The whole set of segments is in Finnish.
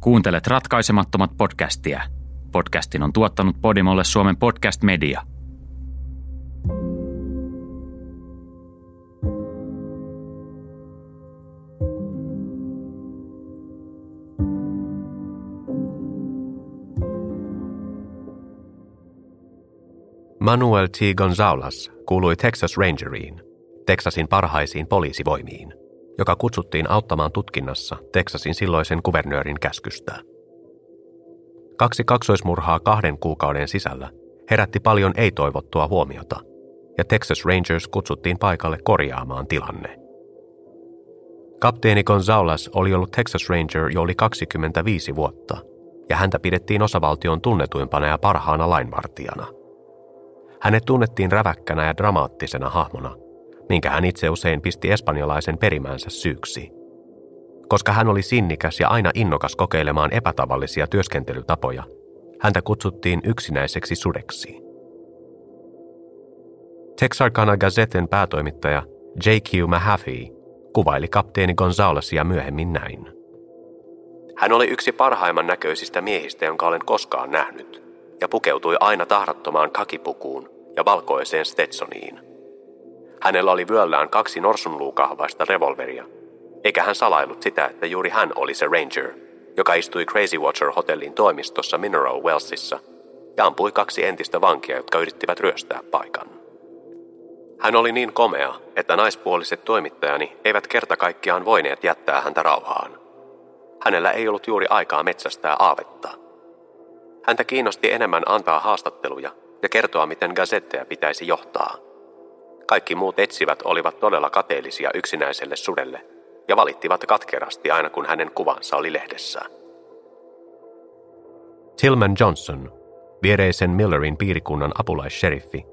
Kuuntelet ratkaisemattomat podcastia. Podcastin on tuottanut Podimolle Suomen podcast media. Manuel T. Gonzalez kuului Texas Rangeriin, Texasin parhaisiin poliisivoimiin, joka kutsuttiin auttamaan tutkinnassa Texasin silloisen kuvernöörin käskystä. Kaksi kaksoismurhaa kahden kuukauden sisällä herätti paljon ei-toivottua huomiota, ja Texas Rangers kutsuttiin paikalle korjaamaan tilanne. Kapteeni Gonzalez oli ollut Texas Ranger jo oli 25 vuotta, ja häntä pidettiin osavaltion tunnetuimpana ja parhaana lainvartijana – hänet tunnettiin räväkkänä ja dramaattisena hahmona, minkä hän itse usein pisti espanjalaisen perimänsä syyksi. Koska hän oli sinnikäs ja aina innokas kokeilemaan epätavallisia työskentelytapoja, häntä kutsuttiin yksinäiseksi sudeksi. Texarkana Gazetten päätoimittaja J.Q. Mahaffey kuvaili kapteeni Gonzalesia myöhemmin näin. Hän oli yksi parhaimman näköisistä miehistä, jonka olen koskaan nähnyt – ja pukeutui aina tahrattomaan kakipukuun ja valkoiseen Stetsoniin. Hänellä oli vyöllään kaksi norsunluukahvaista revolveria, eikä hän salailut sitä, että juuri hän oli se ranger, joka istui Crazy Watcher-hotellin toimistossa Mineral Wellsissa ja ampui kaksi entistä vankia, jotka yrittivät ryöstää paikan. Hän oli niin komea, että naispuoliset toimittajani eivät kerta kaikkiaan voineet jättää häntä rauhaan. Hänellä ei ollut juuri aikaa metsästää aavetta – Häntä kiinnosti enemmän antaa haastatteluja ja kertoa, miten gazetteja pitäisi johtaa. Kaikki muut etsivät olivat todella kateellisia yksinäiselle sudelle ja valittivat katkerasti aina kun hänen kuvansa oli lehdessä. Tillman Johnson, viereisen Millerin piirikunnan apulaissheriffi,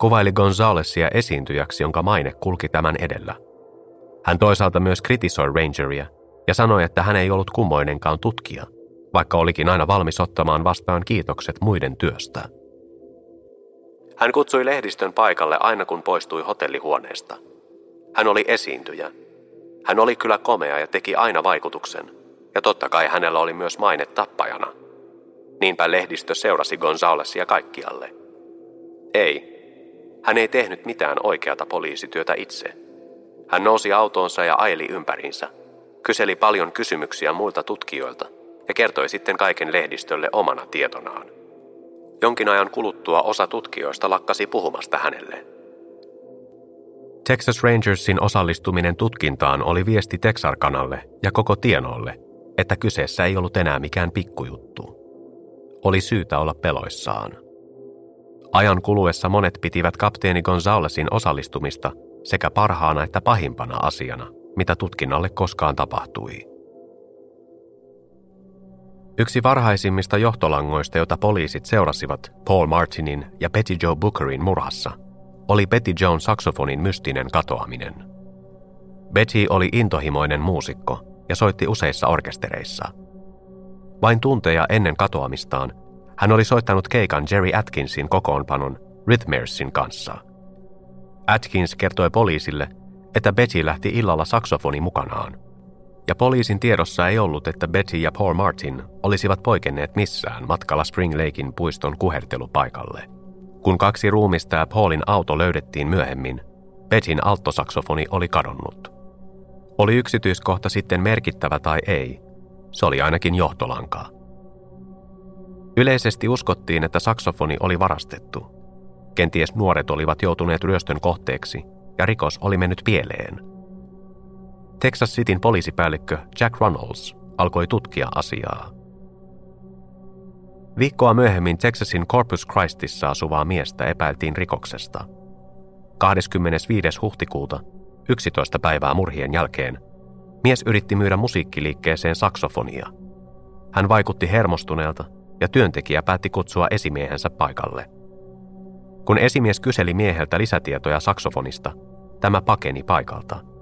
kuvaili Gonzalesia esiintyjäksi, jonka maine kulki tämän edellä. Hän toisaalta myös kritisoi Rangeria ja sanoi, että hän ei ollut kummoinenkaan tutkija – vaikka olikin aina valmis ottamaan vastaan kiitokset muiden työstä. Hän kutsui lehdistön paikalle aina kun poistui hotellihuoneesta. Hän oli esiintyjä. Hän oli kyllä komea ja teki aina vaikutuksen. Ja totta kai hänellä oli myös maine tappajana. Niinpä lehdistö seurasi Gonzalesia kaikkialle. Ei, hän ei tehnyt mitään oikeata poliisityötä itse. Hän nousi autoonsa ja aili ympäriinsä. Kyseli paljon kysymyksiä muilta tutkijoilta ja kertoi sitten kaiken lehdistölle omana tietonaan. Jonkin ajan kuluttua osa tutkijoista lakkasi puhumasta hänelle. Texas Rangersin osallistuminen tutkintaan oli viesti Texarkanalle ja koko tienolle, että kyseessä ei ollut enää mikään pikkujuttu. Oli syytä olla peloissaan. Ajan kuluessa monet pitivät kapteeni Gonzalesin osallistumista sekä parhaana että pahimpana asiana, mitä tutkinnalle koskaan tapahtui. Yksi varhaisimmista johtolangoista, jota poliisit seurasivat Paul Martinin ja Betty Joe Bookerin murhassa, oli Betty Joan saksofonin mystinen katoaminen. Betty oli intohimoinen muusikko ja soitti useissa orkestereissa. Vain tunteja ennen katoamistaan hän oli soittanut keikan Jerry Atkinsin kokoonpanon Rhythmersin kanssa. Atkins kertoi poliisille, että Betty lähti illalla saksofoni mukanaan – ja poliisin tiedossa ei ollut, että Betty ja Paul Martin olisivat poikenneet missään matkalla Spring Lakein puiston kuhertelupaikalle. Kun kaksi ruumista ja Paulin auto löydettiin myöhemmin, Bettyn alttosaksofoni oli kadonnut. Oli yksityiskohta sitten merkittävä tai ei, se oli ainakin johtolankaa. Yleisesti uskottiin, että saksofoni oli varastettu. Kenties nuoret olivat joutuneet ryöstön kohteeksi ja rikos oli mennyt pieleen – Texas Cityn poliisipäällikkö Jack Runnels alkoi tutkia asiaa. Viikkoa myöhemmin Texasin Corpus Christissa asuvaa miestä epäiltiin rikoksesta. 25. huhtikuuta, 11 päivää murhien jälkeen, mies yritti myydä musiikkiliikkeeseen saksofonia. Hän vaikutti hermostuneelta ja työntekijä päätti kutsua esimiehensä paikalle. Kun esimies kyseli mieheltä lisätietoja saksofonista, tämä pakeni paikalta –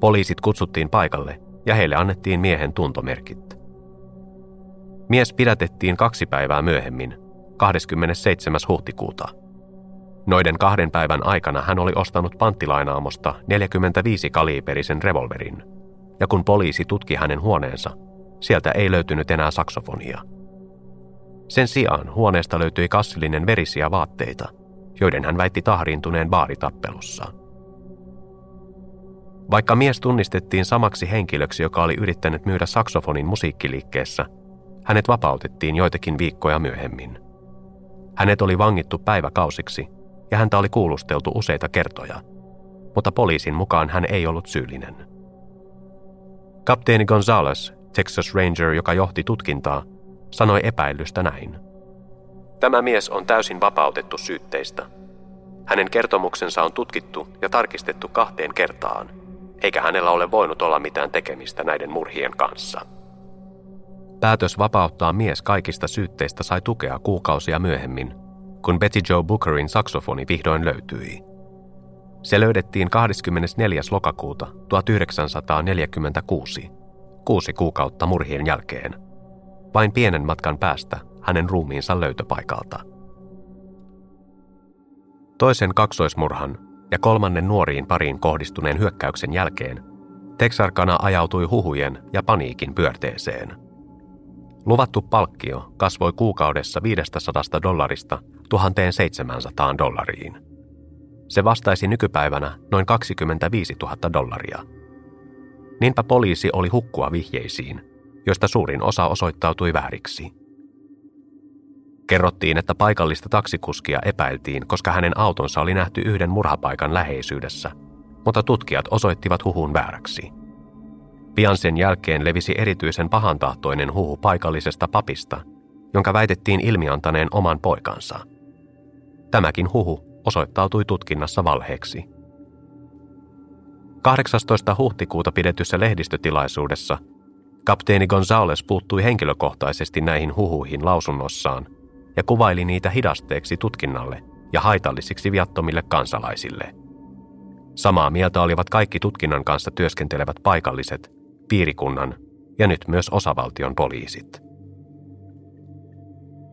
Poliisit kutsuttiin paikalle ja heille annettiin miehen tuntomerkit. Mies pidätettiin kaksi päivää myöhemmin, 27. huhtikuuta. Noiden kahden päivän aikana hän oli ostanut panttilainaamosta 45 kaliiperisen revolverin, ja kun poliisi tutki hänen huoneensa, sieltä ei löytynyt enää saksofonia. Sen sijaan huoneesta löytyi kassillinen verisiä vaatteita, joiden hän väitti tahriintuneen baaritappelussa. Vaikka mies tunnistettiin samaksi henkilöksi, joka oli yrittänyt myydä saksofonin musiikkiliikkeessä, hänet vapautettiin joitakin viikkoja myöhemmin. Hänet oli vangittu päiväkausiksi ja häntä oli kuulusteltu useita kertoja, mutta poliisin mukaan hän ei ollut syyllinen. Kapteeni Gonzales, Texas Ranger, joka johti tutkintaa, sanoi epäilystä näin. Tämä mies on täysin vapautettu syytteistä. Hänen kertomuksensa on tutkittu ja tarkistettu kahteen kertaan, eikä hänellä ole voinut olla mitään tekemistä näiden murhien kanssa. Päätös vapauttaa mies kaikista syytteistä sai tukea kuukausia myöhemmin, kun Betty Joe Bookerin saksofoni vihdoin löytyi. Se löydettiin 24. lokakuuta 1946, kuusi kuukautta murhien jälkeen, vain pienen matkan päästä hänen ruumiinsa löytöpaikalta. Toisen kaksoismurhan ja kolmannen nuoriin pariin kohdistuneen hyökkäyksen jälkeen Texarkana ajautui huhujen ja paniikin pyörteeseen. Luvattu palkkio kasvoi kuukaudessa 500 dollarista 1700 dollariin. Se vastaisi nykypäivänä noin 25 000 dollaria. Niinpä poliisi oli hukkua vihjeisiin, joista suurin osa osoittautui vääriksi. Kerrottiin, että paikallista taksikuskia epäiltiin, koska hänen autonsa oli nähty yhden murhapaikan läheisyydessä, mutta tutkijat osoittivat huhun vääräksi. Pian sen jälkeen levisi erityisen pahantahtoinen huhu paikallisesta papista, jonka väitettiin ilmiantaneen oman poikansa. Tämäkin huhu osoittautui tutkinnassa valheeksi. 18. huhtikuuta pidetyssä lehdistötilaisuudessa kapteeni Gonzales puuttui henkilökohtaisesti näihin huhuihin lausunnossaan – ja kuvaili niitä hidasteeksi tutkinnalle ja haitallisiksi viattomille kansalaisille. Samaa mieltä olivat kaikki tutkinnan kanssa työskentelevät paikalliset, piirikunnan ja nyt myös osavaltion poliisit.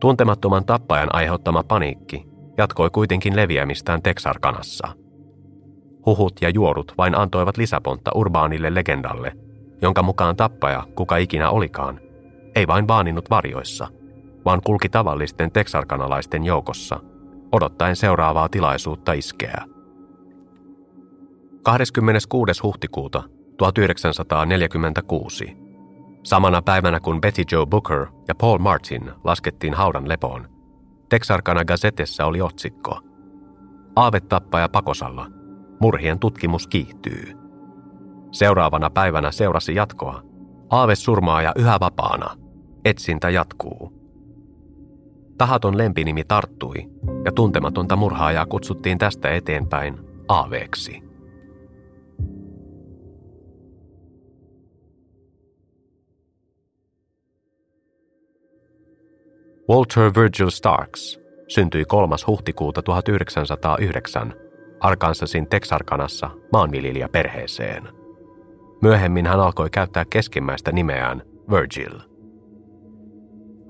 Tuntemattoman tappajan aiheuttama paniikki jatkoi kuitenkin leviämistään Texarkanassa. Huhut ja juorut vain antoivat lisäpontta urbaanille legendalle, jonka mukaan tappaja, kuka ikinä olikaan, ei vain vaaninut varjoissa – vaan kulki tavallisten teksarkanalaisten joukossa, odottaen seuraavaa tilaisuutta iskeä. 26. huhtikuuta 1946, samana päivänä kun Betty Joe Booker ja Paul Martin laskettiin haudan lepoon, Texarkana Gazetessa oli otsikko Aavetappaja pakosalla. Murhien tutkimus kiihtyy. Seuraavana päivänä seurasi jatkoa. Aave surmaaja yhä vapaana. Etsintä jatkuu. Tahaton lempinimi tarttui ja tuntematonta murhaajaa kutsuttiin tästä eteenpäin Aaveeksi. Walter Virgil Starks syntyi 3. huhtikuuta 1909 Arkansasin Texarkanassa maanviljelijäperheeseen. Myöhemmin hän alkoi käyttää keskimmäistä nimeään Virgil –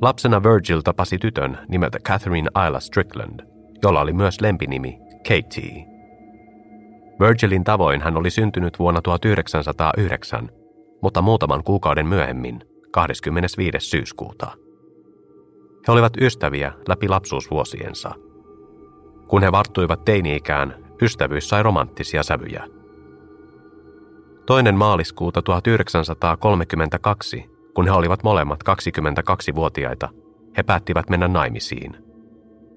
Lapsena Virgil tapasi tytön nimeltä Catherine Isla Strickland, jolla oli myös lempinimi Katie. Virgilin tavoin hän oli syntynyt vuonna 1909, mutta muutaman kuukauden myöhemmin, 25. syyskuuta. He olivat ystäviä läpi lapsuusvuosiensa. Kun he varttuivat teini-ikään, ystävyys sai romanttisia sävyjä. Toinen maaliskuuta 1932 kun he olivat molemmat 22-vuotiaita, he päättivät mennä naimisiin.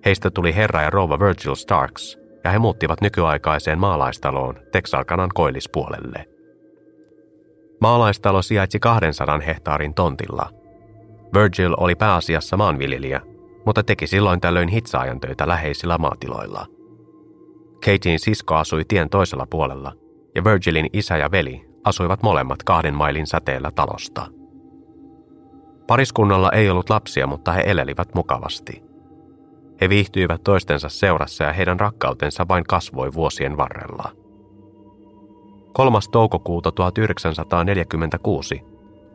Heistä tuli herra ja rouva Virgil Starks, ja he muuttivat nykyaikaiseen maalaistaloon Texarkanan koillispuolelle. Maalaistalo sijaitsi 200 hehtaarin tontilla. Virgil oli pääasiassa maanviljelijä, mutta teki silloin tällöin hitsaajan töitä läheisillä maatiloilla. Katien sisko asui tien toisella puolella, ja Virgilin isä ja veli asuivat molemmat kahden mailin säteellä talosta – Pariskunnalla ei ollut lapsia, mutta he elelivät mukavasti. He viihtyivät toistensa seurassa ja heidän rakkautensa vain kasvoi vuosien varrella. 3. toukokuuta 1946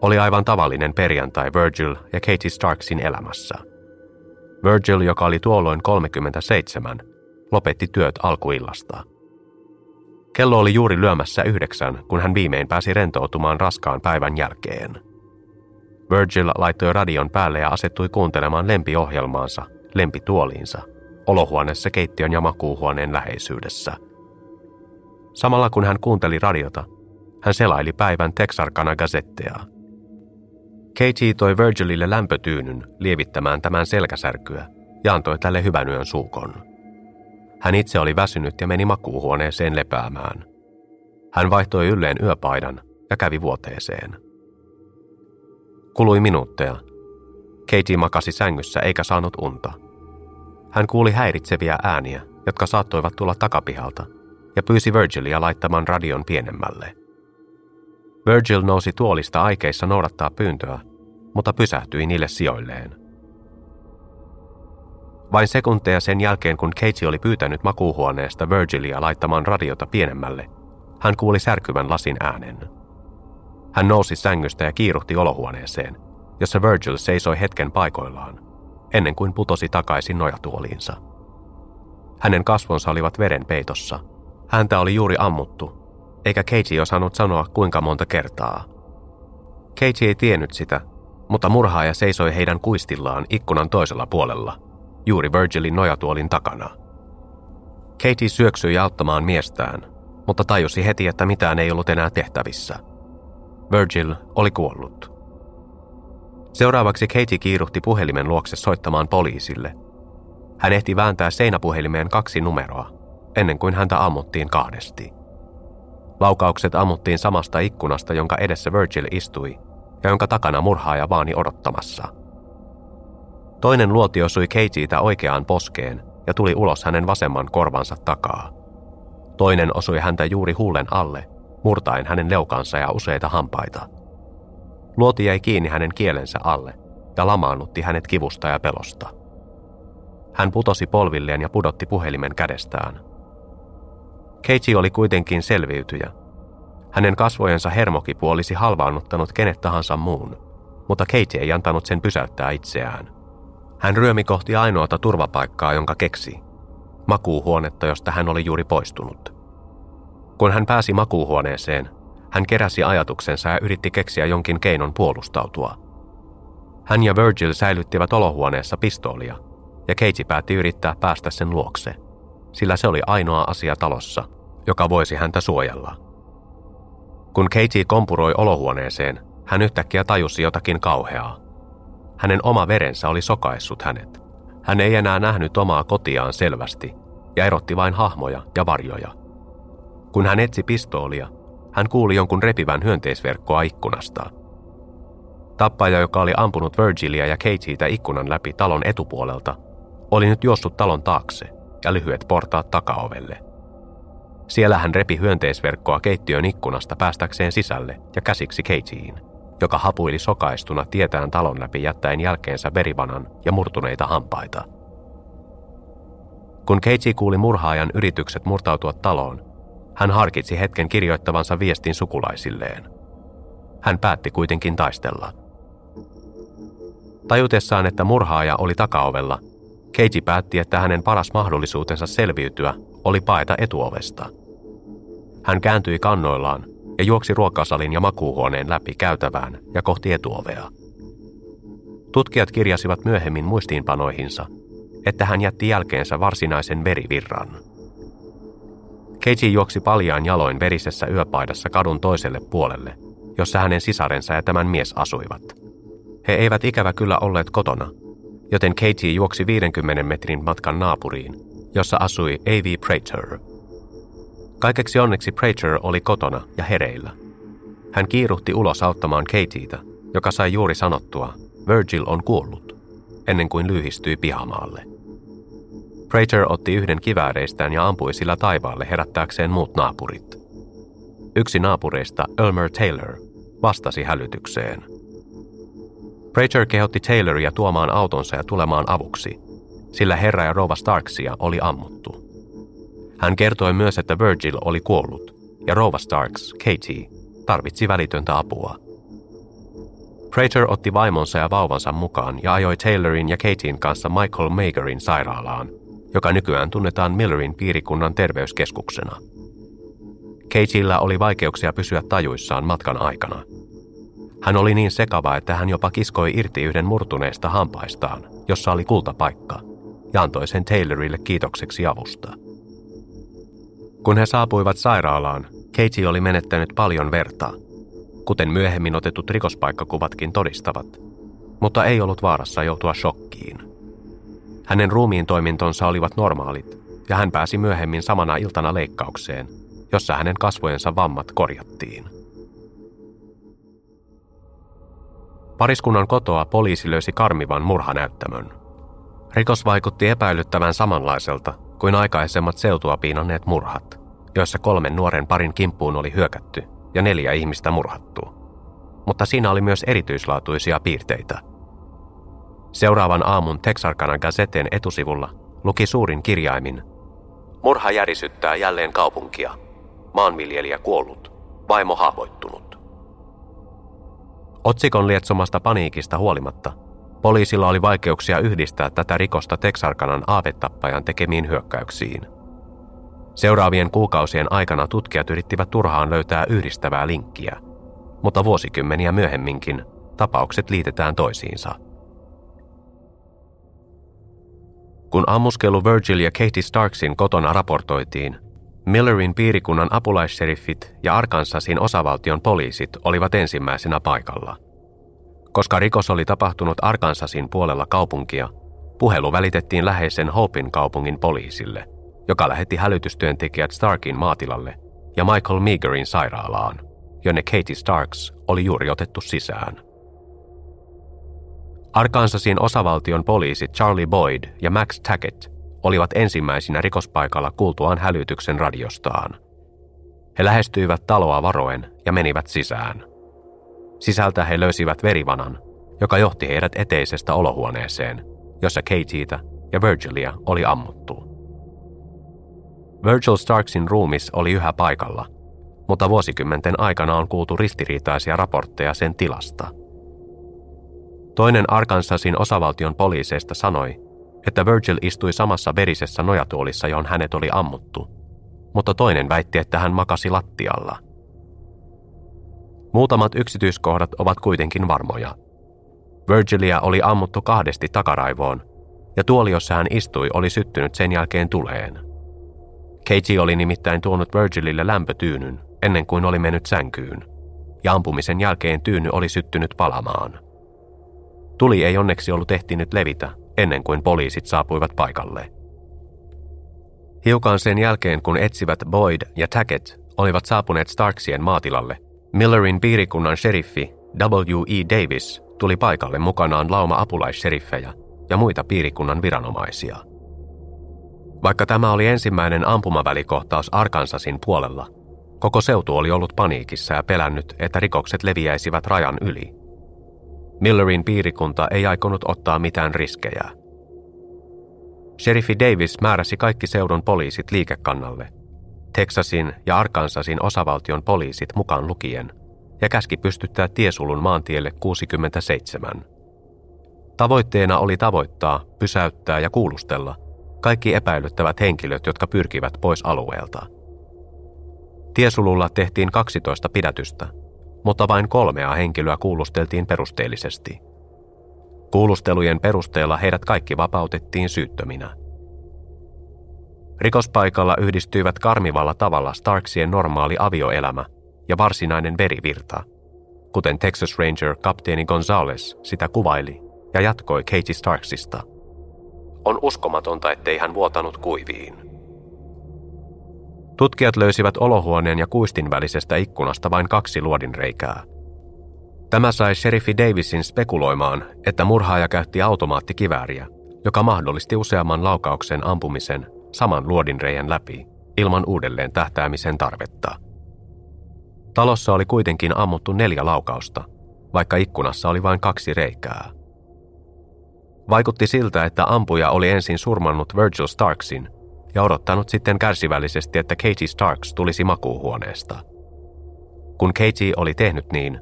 oli aivan tavallinen perjantai Virgil ja Katie Starksin elämässä. Virgil, joka oli tuolloin 37, lopetti työt alkuillasta. Kello oli juuri lyömässä yhdeksän, kun hän viimein pääsi rentoutumaan raskaan päivän jälkeen – Virgil laittoi radion päälle ja asettui kuuntelemaan lempiohjelmaansa, lempituoliinsa, olohuoneessa keittiön ja makuuhuoneen läheisyydessä. Samalla kun hän kuunteli radiota, hän selaili päivän Texarkana gazettea. Katie toi Virgilille lämpötyynyn lievittämään tämän selkäsärkyä ja antoi tälle hyvän yön suukon. Hän itse oli väsynyt ja meni makuuhuoneeseen lepäämään. Hän vaihtoi ylleen yöpaidan ja kävi vuoteeseen. Kului minuutteja. Katie makasi sängyssä eikä saanut unta. Hän kuuli häiritseviä ääniä, jotka saattoivat tulla takapihalta, ja pyysi Virgilia laittamaan radion pienemmälle. Virgil nousi tuolista aikeissa noudattaa pyyntöä, mutta pysähtyi niille sijoilleen. Vain sekunteja sen jälkeen, kun Katie oli pyytänyt makuuhuoneesta Virgilia laittamaan radiota pienemmälle, hän kuuli särkyvän lasin äänen. Hän nousi sängystä ja kiiruhti olohuoneeseen, jossa Virgil seisoi hetken paikoillaan, ennen kuin putosi takaisin nojatuoliinsa. Hänen kasvonsa olivat veren peitossa. Häntä oli juuri ammuttu, eikä Katie osannut sanoa kuinka monta kertaa. Katie ei tiennyt sitä, mutta murhaaja seisoi heidän kuistillaan ikkunan toisella puolella, juuri Virgilin nojatuolin takana. Katie syöksyi auttamaan miestään, mutta tajusi heti, että mitään ei ollut enää tehtävissä. Virgil oli kuollut. Seuraavaksi Katie kiiruhti puhelimen luokse soittamaan poliisille. Hän ehti vääntää seinäpuhelimeen kaksi numeroa, ennen kuin häntä ammuttiin kahdesti. Laukaukset ammuttiin samasta ikkunasta, jonka edessä Virgil istui, ja jonka takana murhaaja vaani odottamassa. Toinen luoti osui Katietä oikeaan poskeen ja tuli ulos hänen vasemman korvansa takaa. Toinen osui häntä juuri huulen alle, murtaen hänen leukansa ja useita hampaita. Luoti jäi kiinni hänen kielensä alle ja lamaannutti hänet kivusta ja pelosta. Hän putosi polvilleen ja pudotti puhelimen kädestään. Keitsi oli kuitenkin selviytyjä. Hänen kasvojensa hermokipu olisi halvaannuttanut kenet tahansa muun, mutta Katie ei antanut sen pysäyttää itseään. Hän ryömi kohti ainoata turvapaikkaa, jonka keksi. Makuuhuonetta, josta hän oli juuri poistunut. Kun hän pääsi makuuhuoneeseen, hän keräsi ajatuksensa ja yritti keksiä jonkin keinon puolustautua. Hän ja Virgil säilyttivät olohuoneessa pistoolia, ja Katie päätti yrittää päästä sen luokse, sillä se oli ainoa asia talossa, joka voisi häntä suojella. Kun Katie kompuroi olohuoneeseen, hän yhtäkkiä tajusi jotakin kauheaa. Hänen oma verensä oli sokaissut hänet. Hän ei enää nähnyt omaa kotiaan selvästi ja erotti vain hahmoja ja varjoja. Kun hän etsi pistoolia, hän kuuli jonkun repivän hyönteisverkkoa ikkunasta. Tappaja, joka oli ampunut Virgilia ja Katieitä ikkunan läpi talon etupuolelta, oli nyt juossut talon taakse ja lyhyet portaat takaovelle. Siellä hän repi hyönteisverkkoa keittiön ikkunasta päästäkseen sisälle ja käsiksi Katiin, joka hapuili sokaistuna tietään talon läpi jättäen jälkeensä verivanan ja murtuneita hampaita. Kun Katie kuuli murhaajan yritykset murtautua taloon, hän harkitsi hetken kirjoittavansa viestin sukulaisilleen. Hän päätti kuitenkin taistella. Tajutessaan, että murhaaja oli takaovella, Keiji päätti, että hänen paras mahdollisuutensa selviytyä oli paeta etuovesta. Hän kääntyi kannoillaan ja juoksi ruokasalin ja makuuhuoneen läpi käytävään ja kohti etuovea. Tutkijat kirjasivat myöhemmin muistiinpanoihinsa, että hän jätti jälkeensä varsinaisen verivirran – Keiji juoksi paljaan jaloin verisessä yöpaidassa kadun toiselle puolelle, jossa hänen sisarensa ja tämän mies asuivat. He eivät ikävä kyllä olleet kotona, joten Katie juoksi 50 metrin matkan naapuriin, jossa asui A.V. Prater. Kaikeksi onneksi Prater oli kotona ja hereillä. Hän kiiruhti ulos auttamaan Katietä, joka sai juuri sanottua, Virgil on kuollut, ennen kuin lyhistyi pihamaalle. Prater otti yhden kivääreistään ja ampui sillä taivaalle herättääkseen muut naapurit. Yksi naapureista, Elmer Taylor, vastasi hälytykseen. Prater kehotti Tayloria tuomaan autonsa ja tulemaan avuksi, sillä herra ja rouva Starksia oli ammuttu. Hän kertoi myös, että Virgil oli kuollut ja rouva Starks, Katie, tarvitsi välitöntä apua. Prater otti vaimonsa ja vauvansa mukaan ja ajoi Taylorin ja Katien kanssa Michael Magerin sairaalaan – joka nykyään tunnetaan Millerin piirikunnan terveyskeskuksena. Keitillä oli vaikeuksia pysyä tajuissaan matkan aikana. Hän oli niin sekava, että hän jopa kiskoi irti yhden murtuneesta hampaistaan, jossa oli kultapaikka, ja antoi sen Taylorille kiitokseksi avusta. Kun he saapuivat sairaalaan, Katie oli menettänyt paljon verta, kuten myöhemmin otetut rikospaikkakuvatkin todistavat, mutta ei ollut vaarassa joutua shokkiin. Hänen ruumiin toimintonsa olivat normaalit, ja hän pääsi myöhemmin samana iltana leikkaukseen, jossa hänen kasvojensa vammat korjattiin. Pariskunnan kotoa poliisi löysi karmivan murhanäyttämön. Rikos vaikutti epäilyttävän samanlaiselta kuin aikaisemmat seutua piinanneet murhat, joissa kolmen nuoren parin kimppuun oli hyökätty ja neljä ihmistä murhattu. Mutta siinä oli myös erityislaatuisia piirteitä. Seuraavan aamun Texarkana Gazetten etusivulla luki suurin kirjaimin Murha järisyttää jälleen kaupunkia. Maanviljelijä kuollut. Vaimo haavoittunut. Otsikon lietsomasta paniikista huolimatta, poliisilla oli vaikeuksia yhdistää tätä rikosta Texarkanan aavetappajan tekemiin hyökkäyksiin. Seuraavien kuukausien aikana tutkijat yrittivät turhaan löytää yhdistävää linkkiä, mutta vuosikymmeniä myöhemminkin tapaukset liitetään toisiinsa. Kun ammuskelu Virgil ja Katie Starksin kotona raportoitiin, Millerin piirikunnan apulaisseriffit ja Arkansasin osavaltion poliisit olivat ensimmäisenä paikalla. Koska rikos oli tapahtunut Arkansasin puolella kaupunkia, puhelu välitettiin läheisen Hopin kaupungin poliisille, joka lähetti hälytystyöntekijät Starkin maatilalle ja Michael Meagerin sairaalaan, jonne Katie Starks oli juuri otettu sisään. Arkansasin osavaltion poliisit Charlie Boyd ja Max Tackett olivat ensimmäisinä rikospaikalla kuultuaan hälytyksen radiostaan. He lähestyivät taloa varoen ja menivät sisään. Sisältä he löysivät verivanan, joka johti heidät eteisestä olohuoneeseen, jossa Katietä ja Virgilia oli ammuttu. Virgil Starksin ruumis oli yhä paikalla, mutta vuosikymmenten aikana on kuultu ristiriitaisia raportteja sen tilasta – Toinen Arkansasin osavaltion poliiseista sanoi, että Virgil istui samassa verisessä nojatuolissa, johon hänet oli ammuttu, mutta toinen väitti, että hän makasi lattialla. Muutamat yksityiskohdat ovat kuitenkin varmoja. Virgilia oli ammuttu kahdesti takaraivoon, ja tuoli, jossa hän istui, oli syttynyt sen jälkeen tuleen. Katie oli nimittäin tuonut Virgilille lämpötyynyn ennen kuin oli mennyt sänkyyn, ja ampumisen jälkeen tyyny oli syttynyt palamaan. Tuli ei onneksi ollut ehtinyt levitä ennen kuin poliisit saapuivat paikalle. Hiukan sen jälkeen, kun etsivät Boyd ja Tackett olivat saapuneet Starksien maatilalle, Millerin piirikunnan sheriffi W.E. Davis tuli paikalle mukanaan lauma apulaisseriffejä ja muita piirikunnan viranomaisia. Vaikka tämä oli ensimmäinen ampumavälikohtaus Arkansasin puolella, koko seutu oli ollut paniikissa ja pelännyt, että rikokset leviäisivät rajan yli – Millerin piirikunta ei aikonut ottaa mitään riskejä. Sheriffi Davis määräsi kaikki seudun poliisit liikekannalle, Texasin ja Arkansasin osavaltion poliisit mukaan lukien, ja käski pystyttää tiesulun maantielle 67. Tavoitteena oli tavoittaa, pysäyttää ja kuulustella kaikki epäilyttävät henkilöt, jotka pyrkivät pois alueelta. Tiesululla tehtiin 12 pidätystä – mutta vain kolmea henkilöä kuulusteltiin perusteellisesti. Kuulustelujen perusteella heidät kaikki vapautettiin syyttöminä. Rikospaikalla yhdistyivät karmivalla tavalla Starksien normaali avioelämä ja varsinainen verivirta, kuten Texas Ranger kapteeni Gonzales sitä kuvaili ja jatkoi Katie Starksista. On uskomatonta, ettei hän vuotanut kuiviin. Tutkijat löysivät olohuoneen ja kuistin välisestä ikkunasta vain kaksi luodinreikää. Tämä sai sheriffi Davisin spekuloimaan, että murhaaja käytti automaattikivääriä, joka mahdollisti useamman laukauksen ampumisen saman luodinreijän läpi ilman uudelleen tähtäämisen tarvetta. Talossa oli kuitenkin ammuttu neljä laukausta, vaikka ikkunassa oli vain kaksi reikää. Vaikutti siltä, että ampuja oli ensin surmannut Virgil Starksin ja odottanut sitten kärsivällisesti, että Katie Starks tulisi makuuhuoneesta. Kun Katie oli tehnyt niin,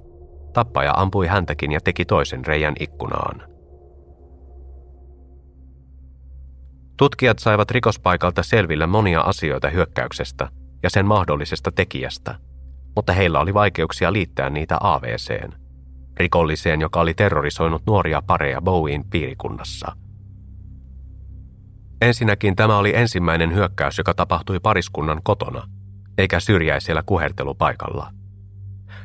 tappaja ampui häntäkin ja teki toisen reijän ikkunaan. Tutkijat saivat rikospaikalta selville monia asioita hyökkäyksestä ja sen mahdollisesta tekijästä, mutta heillä oli vaikeuksia liittää niitä AVCen. rikolliseen, joka oli terrorisoinut nuoria pareja Bowien piirikunnassa. Ensinnäkin tämä oli ensimmäinen hyökkäys, joka tapahtui pariskunnan kotona, eikä syrjäisellä kuhertelupaikalla.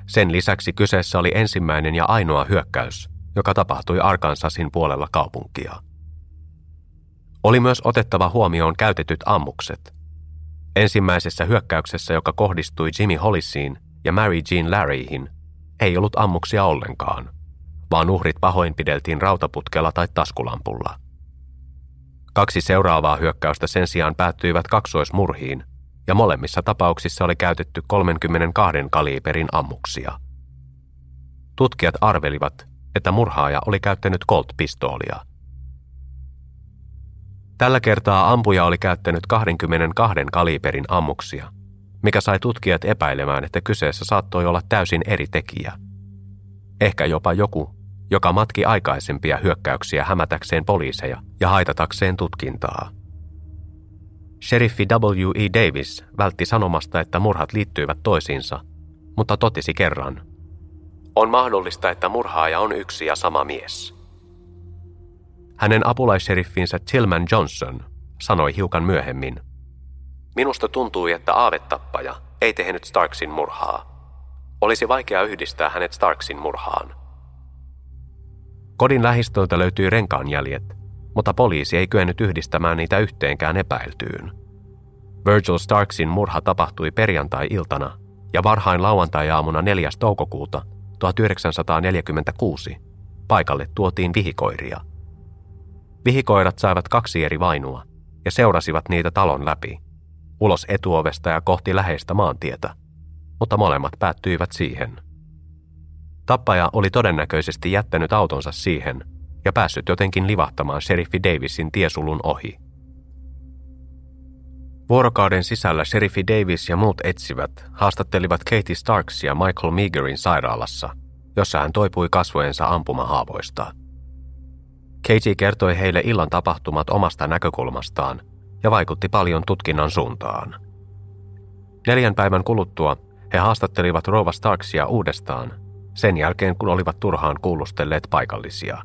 Sen lisäksi kyseessä oli ensimmäinen ja ainoa hyökkäys, joka tapahtui Arkansasin puolella kaupunkia. Oli myös otettava huomioon käytetyt ammukset. Ensimmäisessä hyökkäyksessä, joka kohdistui Jimmy Hollisiin ja Mary Jean Larryihin, ei ollut ammuksia ollenkaan, vaan uhrit pahoinpideltiin rautaputkella tai taskulampulla. Kaksi seuraavaa hyökkäystä sen sijaan päättyivät kaksoismurhiin, ja molemmissa tapauksissa oli käytetty 32 kaliiperin ammuksia. Tutkijat arvelivat, että murhaaja oli käyttänyt Colt-pistoolia. Tällä kertaa ampuja oli käyttänyt 22 kaliiperin ammuksia, mikä sai tutkijat epäilemään, että kyseessä saattoi olla täysin eri tekijä. Ehkä jopa joku, joka matki aikaisempia hyökkäyksiä hämätäkseen poliiseja ja haitatakseen tutkintaa. Sheriffi W.E. Davis vältti sanomasta, että murhat liittyivät toisiinsa, mutta totesi kerran. On mahdollista, että murhaaja on yksi ja sama mies. Hänen apulaisheriffinsä Tillman Johnson sanoi hiukan myöhemmin. Minusta tuntui, että aavetappaja ei tehnyt Starksin murhaa. Olisi vaikea yhdistää hänet Starksin murhaan. Kodin lähistöltä löytyi renkaanjäljet, mutta poliisi ei kyennyt yhdistämään niitä yhteenkään epäiltyyn. Virgil Starksin murha tapahtui perjantai-iltana ja varhain lauantai-aamuna 4. toukokuuta 1946 paikalle tuotiin vihikoiria. Vihikoirat saivat kaksi eri vainua ja seurasivat niitä talon läpi, ulos etuovesta ja kohti läheistä maantietä, mutta molemmat päättyivät siihen. Tappaja oli todennäköisesti jättänyt autonsa siihen ja päässyt jotenkin livahtamaan sheriffi Davisin tiesulun ohi. Vuorokauden sisällä sheriffi Davis ja muut etsivät haastattelivat Katie Starksia Michael Meagerin sairaalassa, jossa hän toipui kasvojensa ampumahaavoista. Katie kertoi heille illan tapahtumat omasta näkökulmastaan ja vaikutti paljon tutkinnan suuntaan. Neljän päivän kuluttua he haastattelivat Rova Starksia uudestaan, sen jälkeen kun olivat turhaan kuulustelleet paikallisia.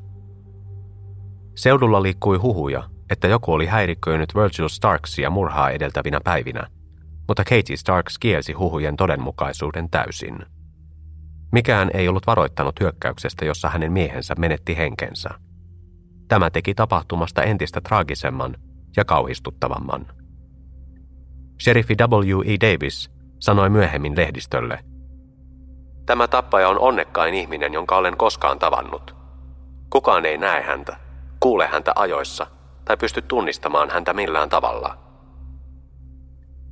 Seudulla liikkui huhuja, että joku oli häiriköinyt Virgil Starksia murhaa edeltävinä päivinä, mutta Katie Starks kielsi huhujen todenmukaisuuden täysin. Mikään ei ollut varoittanut hyökkäyksestä, jossa hänen miehensä menetti henkensä. Tämä teki tapahtumasta entistä traagisemman ja kauhistuttavamman. Sheriffi W.E. Davis sanoi myöhemmin lehdistölle. Tämä tappaja on onnekkain ihminen, jonka olen koskaan tavannut. Kukaan ei näe häntä, kuule häntä ajoissa tai pysty tunnistamaan häntä millään tavalla.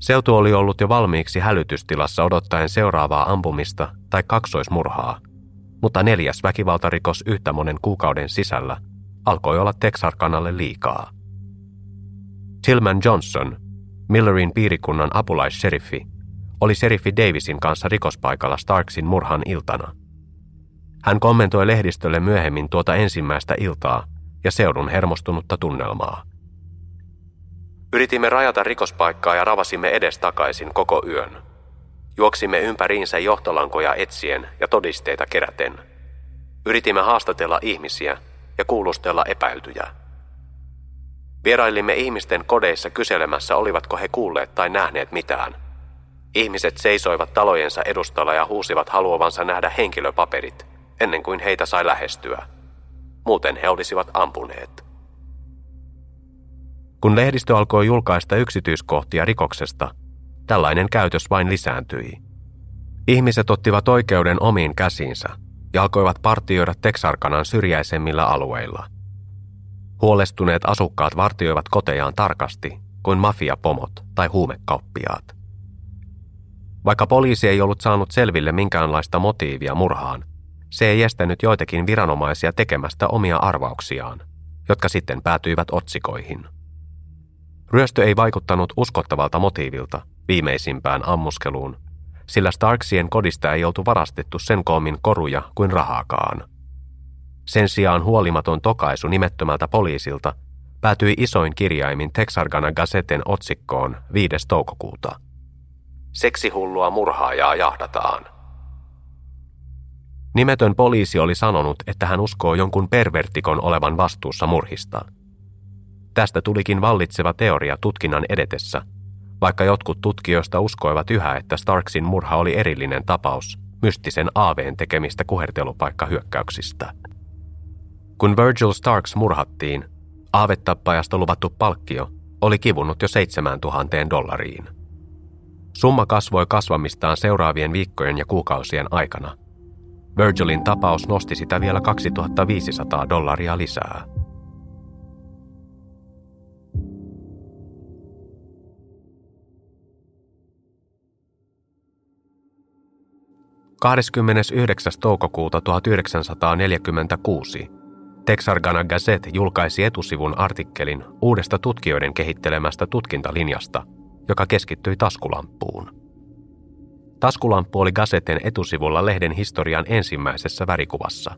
Seutu oli ollut jo valmiiksi hälytystilassa odottaen seuraavaa ampumista tai kaksoismurhaa, mutta neljäs väkivaltarikos yhtä monen kuukauden sisällä alkoi olla Texarkanalle liikaa. Tillman Johnson, Millerin piirikunnan apulaisseriffi, oli seriffi Davisin kanssa rikospaikalla Starksin murhan iltana. Hän kommentoi lehdistölle myöhemmin tuota ensimmäistä iltaa ja seudun hermostunutta tunnelmaa. Yritimme rajata rikospaikkaa ja ravasimme edestakaisin koko yön. Juoksimme ympäriinsä johtolankoja etsien ja todisteita keräten. Yritimme haastatella ihmisiä ja kuulustella epäiltyjä. Vierailimme ihmisten kodeissa kyselemässä, olivatko he kuulleet tai nähneet mitään. Ihmiset seisoivat talojensa edustalla ja huusivat haluavansa nähdä henkilöpaperit, ennen kuin heitä sai lähestyä. Muuten he olisivat ampuneet. Kun lehdistö alkoi julkaista yksityiskohtia rikoksesta, tällainen käytös vain lisääntyi. Ihmiset ottivat oikeuden omiin käsiinsä ja alkoivat partioida Texarkanan syrjäisemmillä alueilla. Huolestuneet asukkaat vartioivat kotejaan tarkasti kuin mafiapomot tai huumekauppiaat. Vaikka poliisi ei ollut saanut selville minkäänlaista motiivia murhaan, se ei estänyt joitakin viranomaisia tekemästä omia arvauksiaan, jotka sitten päätyivät otsikoihin. Ryöstö ei vaikuttanut uskottavalta motiivilta viimeisimpään ammuskeluun, sillä Starksien kodista ei oltu varastettu sen koomin koruja kuin rahaakaan. Sen sijaan huolimaton tokaisu nimettömältä poliisilta päätyi isoin kirjaimin Texarkana Gazetten otsikkoon 5. toukokuuta. Seksihullua murhaajaa jahdataan. Nimetön poliisi oli sanonut, että hän uskoo jonkun pervertikon olevan vastuussa murhista. Tästä tulikin vallitseva teoria tutkinnan edetessä, vaikka jotkut tutkijoista uskoivat yhä, että Starksin murha oli erillinen tapaus mystisen aaveen tekemistä kuhertelupaikkahyökkäyksistä. Kun Virgil Starks murhattiin, aavettappajasta luvattu palkkio oli kivunut jo 7000 dollariin. Summa kasvoi kasvamistaan seuraavien viikkojen ja kuukausien aikana. Virgilin tapaus nosti sitä vielä 2500 dollaria lisää. ...29. toukokuuta 1946 Texarkana Gazette julkaisi etusivun artikkelin uudesta tutkijoiden kehittelemästä tutkintalinjasta, joka keskittyi taskulampuun. Taskulamppu oli Gazetten etusivulla lehden historian ensimmäisessä värikuvassa.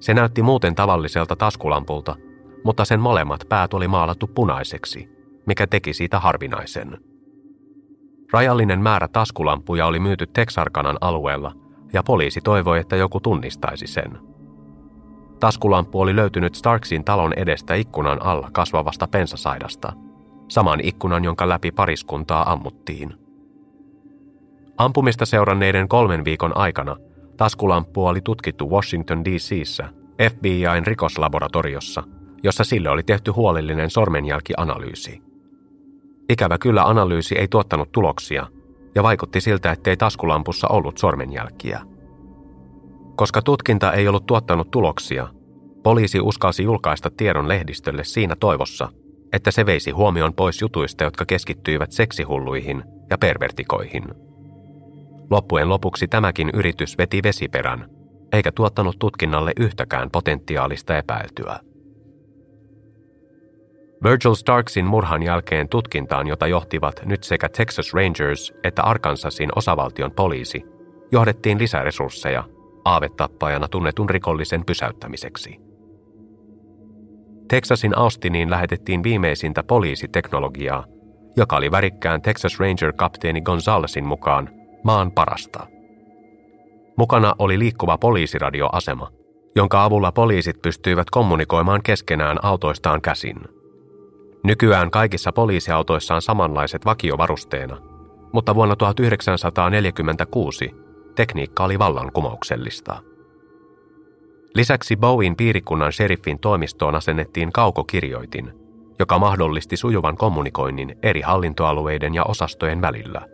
Se näytti muuten tavalliselta taskulampulta, mutta sen molemmat päät oli maalattu punaiseksi, mikä teki siitä harvinaisen. Rajallinen määrä taskulampuja oli myyty Texarkanan alueella, ja poliisi toivoi, että joku tunnistaisi sen – Taskulamppu oli löytynyt Starksin talon edestä ikkunan alla kasvavasta pensasaidasta. Saman ikkunan, jonka läpi pariskuntaa ammuttiin. Ampumista seuranneiden kolmen viikon aikana taskulamppua oli tutkittu Washington DC:ssä FBI:n rikoslaboratoriossa, jossa sille oli tehty huolellinen sormenjälkianalyysi. Ikävä kyllä analyysi ei tuottanut tuloksia, ja vaikutti siltä, ettei taskulampussa ollut sormenjälkiä – koska tutkinta ei ollut tuottanut tuloksia, poliisi uskalsi julkaista tiedon lehdistölle siinä toivossa, että se veisi huomion pois jutuista, jotka keskittyivät seksihulluihin ja pervertikoihin. Loppujen lopuksi tämäkin yritys veti vesiperän, eikä tuottanut tutkinnalle yhtäkään potentiaalista epäiltyä. Virgil Starksin murhan jälkeen tutkintaan, jota johtivat nyt sekä Texas Rangers että Arkansasin osavaltion poliisi, johdettiin lisäresursseja aavetappajana tunnetun rikollisen pysäyttämiseksi. Texasin Austiniin lähetettiin viimeisintä poliisiteknologiaa, joka oli värikkään Texas Ranger-kapteeni Gonzalesin mukaan maan parasta. Mukana oli liikkuva poliisiradioasema, jonka avulla poliisit pystyivät kommunikoimaan keskenään autoistaan käsin. Nykyään kaikissa poliisiautoissa on samanlaiset vakiovarusteena, mutta vuonna 1946 tekniikka oli vallankumouksellista. Lisäksi Bowen piirikunnan sheriffin toimistoon asennettiin kaukokirjoitin, joka mahdollisti sujuvan kommunikoinnin eri hallintoalueiden ja osastojen välillä.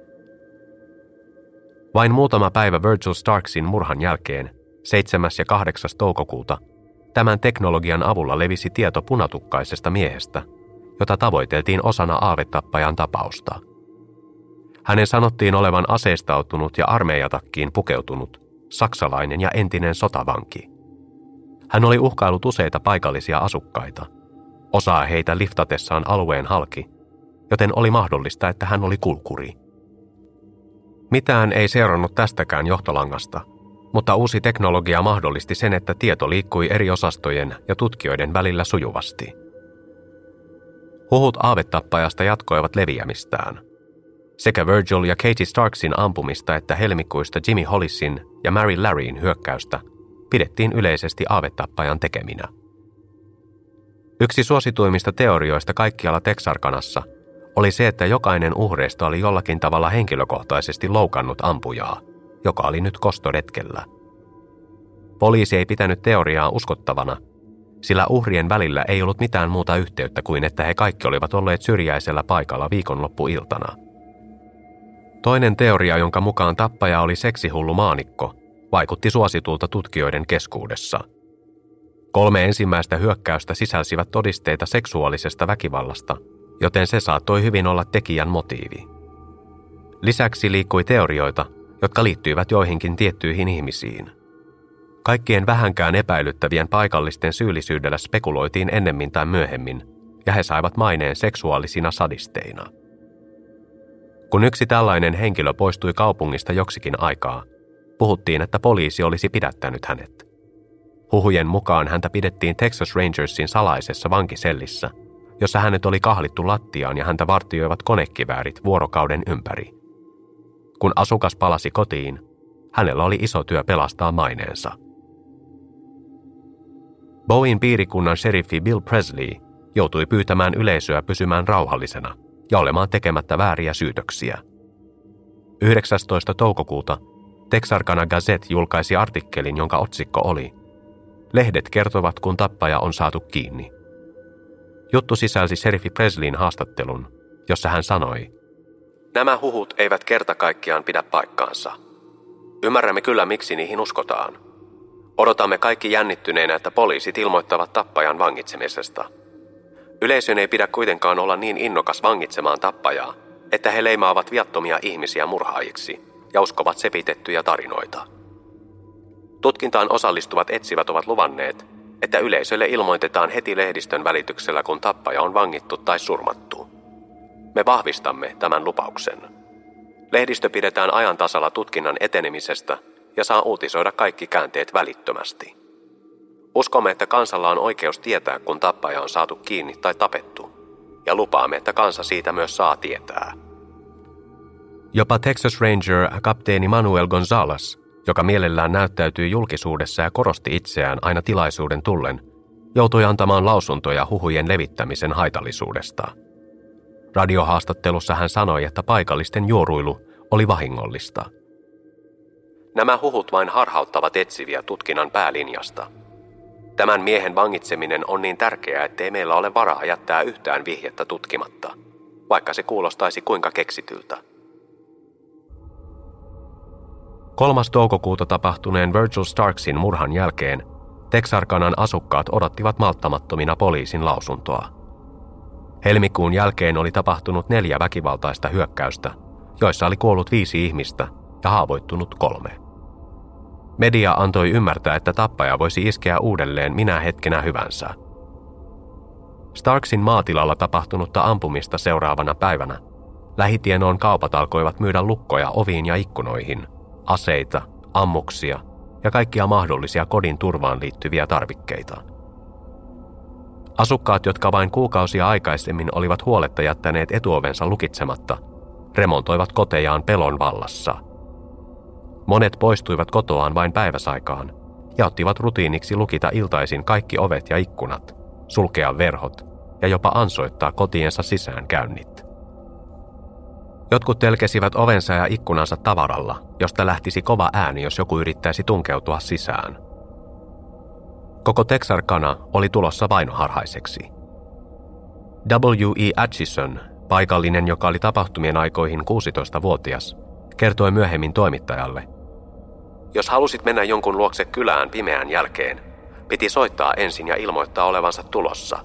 Vain muutama päivä Virgil Starksin murhan jälkeen, 7. ja 8. toukokuuta, tämän teknologian avulla levisi tieto punatukkaisesta miehestä, jota tavoiteltiin osana aavetappajan tapausta – hänen sanottiin olevan aseistautunut ja armeijatakkiin pukeutunut, saksalainen ja entinen sotavanki. Hän oli uhkailut useita paikallisia asukkaita. Osaa heitä liftatessaan alueen halki, joten oli mahdollista, että hän oli kulkuri. Mitään ei seurannut tästäkään johtolangasta, mutta uusi teknologia mahdollisti sen, että tieto liikkui eri osastojen ja tutkijoiden välillä sujuvasti. Huhut aavettappajasta jatkoivat leviämistään – sekä Virgil ja Katie Starksin ampumista että helmikuista Jimmy Hollisin ja Mary Larryin hyökkäystä pidettiin yleisesti aavetappajan tekeminä. Yksi suosituimmista teorioista kaikkialla Texarkanassa oli se, että jokainen uhreista oli jollakin tavalla henkilökohtaisesti loukannut ampujaa, joka oli nyt kostoretkellä. Poliisi ei pitänyt teoriaa uskottavana, sillä uhrien välillä ei ollut mitään muuta yhteyttä kuin että he kaikki olivat olleet syrjäisellä paikalla viikonloppuiltana – Toinen teoria, jonka mukaan tappaja oli seksihullu maanikko, vaikutti suositulta tutkijoiden keskuudessa. Kolme ensimmäistä hyökkäystä sisälsivät todisteita seksuaalisesta väkivallasta, joten se saattoi hyvin olla tekijän motiivi. Lisäksi liikkui teorioita, jotka liittyivät joihinkin tiettyihin ihmisiin. Kaikkien vähänkään epäilyttävien paikallisten syyllisyydellä spekuloitiin ennemmin tai myöhemmin, ja he saivat maineen seksuaalisina sadisteina – kun yksi tällainen henkilö poistui kaupungista joksikin aikaa, puhuttiin, että poliisi olisi pidättänyt hänet. Huhujen mukaan häntä pidettiin Texas Rangersin salaisessa vankisellissä, jossa hänet oli kahlittu lattiaan ja häntä vartioivat konekiväärit vuorokauden ympäri. Kun asukas palasi kotiin, hänellä oli iso työ pelastaa maineensa. Bowen piirikunnan sheriffi Bill Presley joutui pyytämään yleisöä pysymään rauhallisena ja olemaan tekemättä vääriä syytöksiä. 19. toukokuuta Texarkana Gazette julkaisi artikkelin, jonka otsikko oli Lehdet kertovat, kun tappaja on saatu kiinni. Juttu sisälsi seriffi Presleyin haastattelun, jossa hän sanoi, Nämä huhut eivät kerta kaikkiaan pidä paikkaansa. Ymmärrämme kyllä, miksi niihin uskotaan. Odotamme kaikki jännittyneenä, että poliisit ilmoittavat tappajan vangitsemisesta. Yleisön ei pidä kuitenkaan olla niin innokas vangitsemaan tappajaa, että he leimaavat viattomia ihmisiä murhaajiksi ja uskovat sepitettyjä tarinoita. Tutkintaan osallistuvat etsivät ovat luvanneet, että yleisölle ilmoitetaan heti lehdistön välityksellä, kun tappaja on vangittu tai surmattu. Me vahvistamme tämän lupauksen. Lehdistö pidetään ajan tasalla tutkinnan etenemisestä ja saa uutisoida kaikki käänteet välittömästi. Uskomme, että kansalla on oikeus tietää, kun tappaja on saatu kiinni tai tapettu, ja lupaamme, että kansa siitä myös saa tietää. Jopa Texas Ranger kapteeni Manuel Gonzalez, joka mielellään näyttäytyi julkisuudessa ja korosti itseään aina tilaisuuden tullen, joutui antamaan lausuntoja huhujen levittämisen haitallisuudesta. Radiohaastattelussa hän sanoi, että paikallisten juoruilu oli vahingollista. Nämä huhut vain harhauttavat etsiviä tutkinnan päälinjasta. Tämän miehen vangitseminen on niin tärkeää, ettei meillä ole varaa jättää yhtään vihjettä tutkimatta, vaikka se kuulostaisi kuinka keksityltä. 3. toukokuuta tapahtuneen Virgil Starksin murhan jälkeen Texarkanan asukkaat odottivat malttamattomina poliisin lausuntoa. Helmikuun jälkeen oli tapahtunut neljä väkivaltaista hyökkäystä, joissa oli kuollut viisi ihmistä ja haavoittunut kolme. Media antoi ymmärtää, että tappaja voisi iskeä uudelleen minä hetkenä hyvänsä. Starksin maatilalla tapahtunutta ampumista seuraavana päivänä lähitienoon kaupat alkoivat myydä lukkoja oviin ja ikkunoihin – aseita, ammuksia ja kaikkia mahdollisia kodin turvaan liittyviä tarvikkeita. Asukkaat, jotka vain kuukausia aikaisemmin olivat huoletta jättäneet etuovensa lukitsematta, remontoivat kotejaan pelon vallassa. Monet poistuivat kotoaan vain päiväsaikaan ja ottivat rutiiniksi lukita iltaisin kaikki ovet ja ikkunat, sulkea verhot ja jopa ansoittaa kotiensa sisäänkäynnit. Jotkut telkesivät ovensa ja ikkunansa tavaralla, josta lähtisi kova ääni, jos joku yrittäisi tunkeutua sisään. Koko Texarkana oli tulossa vainoharhaiseksi. W.E. Atchison, paikallinen, joka oli tapahtumien aikoihin 16-vuotias, kertoi myöhemmin toimittajalle. Jos halusit mennä jonkun luokse kylään pimeän jälkeen, piti soittaa ensin ja ilmoittaa olevansa tulossa.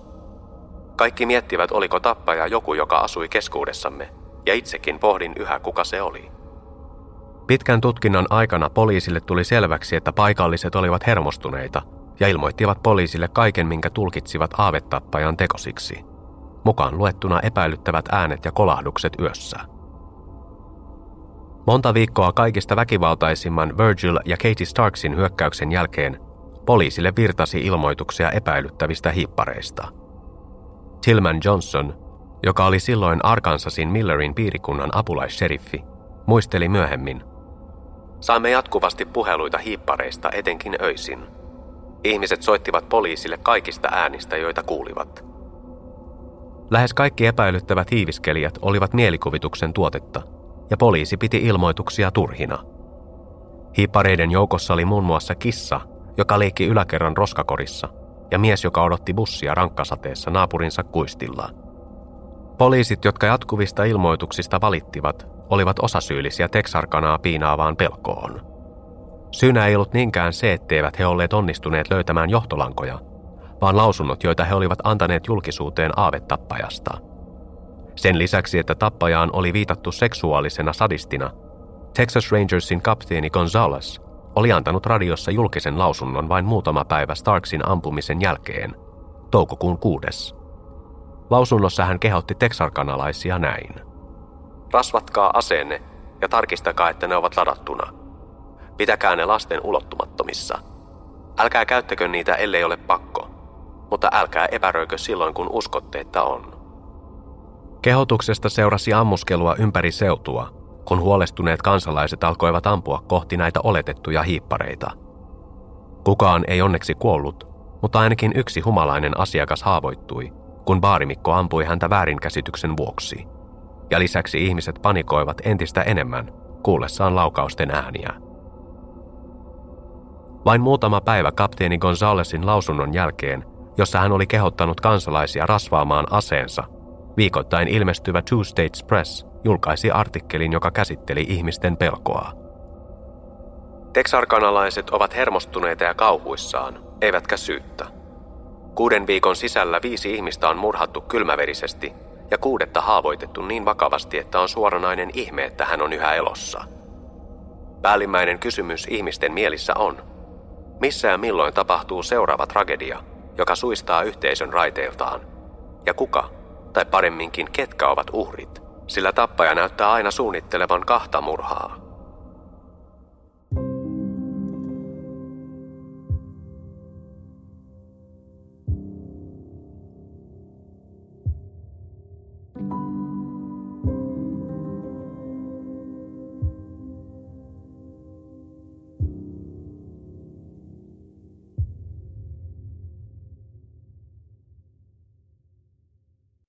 Kaikki miettivät, oliko tappaja joku, joka asui keskuudessamme – ja itsekin pohdin yhä kuka se oli. Pitkän tutkinnan aikana poliisille tuli selväksi, että paikalliset olivat hermostuneita ja ilmoittivat poliisille kaiken, minkä tulkitsivat aavetappajan tekosiksi, mukaan luettuna epäilyttävät äänet ja kolahdukset yössä. Monta viikkoa kaikista väkivaltaisimman Virgil ja Katie Starksin hyökkäyksen jälkeen poliisille virtasi ilmoituksia epäilyttävistä hiippareista. Tillman Johnson joka oli silloin Arkansasin Millerin piirikunnan apulaisseriffi, muisteli myöhemmin. Saimme jatkuvasti puheluita hiippareista etenkin öisin. Ihmiset soittivat poliisille kaikista äänistä, joita kuulivat. Lähes kaikki epäilyttävät hiiviskelijät olivat mielikuvituksen tuotetta, ja poliisi piti ilmoituksia turhina. Hiippareiden joukossa oli muun muassa kissa, joka leikki yläkerran roskakorissa, ja mies, joka odotti bussia rankkasateessa naapurinsa kuistilla. Poliisit, jotka jatkuvista ilmoituksista valittivat, olivat osasyyllisiä Texarkanaa piinaavaan pelkoon. Syynä ei ollut niinkään se, etteivät he olleet onnistuneet löytämään johtolankoja, vaan lausunnot, joita he olivat antaneet julkisuuteen aavettappajasta. Sen lisäksi, että tappajaan oli viitattu seksuaalisena sadistina, Texas Rangersin kapteeni Gonzales oli antanut radiossa julkisen lausunnon vain muutama päivä Starksin ampumisen jälkeen, toukokuun kuudes. Lausunnossa hän kehotti teksarkanalaisia näin. Rasvatkaa aseenne ja tarkistakaa, että ne ovat ladattuna. Pitäkää ne lasten ulottumattomissa. Älkää käyttäkö niitä, ellei ole pakko, mutta älkää epäröikö silloin, kun uskotte, että on. Kehotuksesta seurasi ammuskelua ympäri seutua, kun huolestuneet kansalaiset alkoivat ampua kohti näitä oletettuja hiippareita. Kukaan ei onneksi kuollut, mutta ainakin yksi humalainen asiakas haavoittui, kun baarimikko ampui häntä väärinkäsityksen vuoksi. Ja lisäksi ihmiset panikoivat entistä enemmän kuullessaan laukausten ääniä. Vain muutama päivä kapteeni Gonzalesin lausunnon jälkeen, jossa hän oli kehottanut kansalaisia rasvaamaan aseensa, viikoittain ilmestyvä Two States Press julkaisi artikkelin, joka käsitteli ihmisten pelkoa. Teksarkanalaiset ovat hermostuneita ja kauhuissaan, eivätkä syyttä. Kuuden viikon sisällä viisi ihmistä on murhattu kylmäverisesti ja kuudetta haavoitettu niin vakavasti, että on suoranainen ihme, että hän on yhä elossa. Päällimmäinen kysymys ihmisten mielissä on, missä ja milloin tapahtuu seuraava tragedia, joka suistaa yhteisön raiteiltaan, ja kuka, tai paremminkin ketkä ovat uhrit, sillä tappaja näyttää aina suunnittelevan kahta murhaa.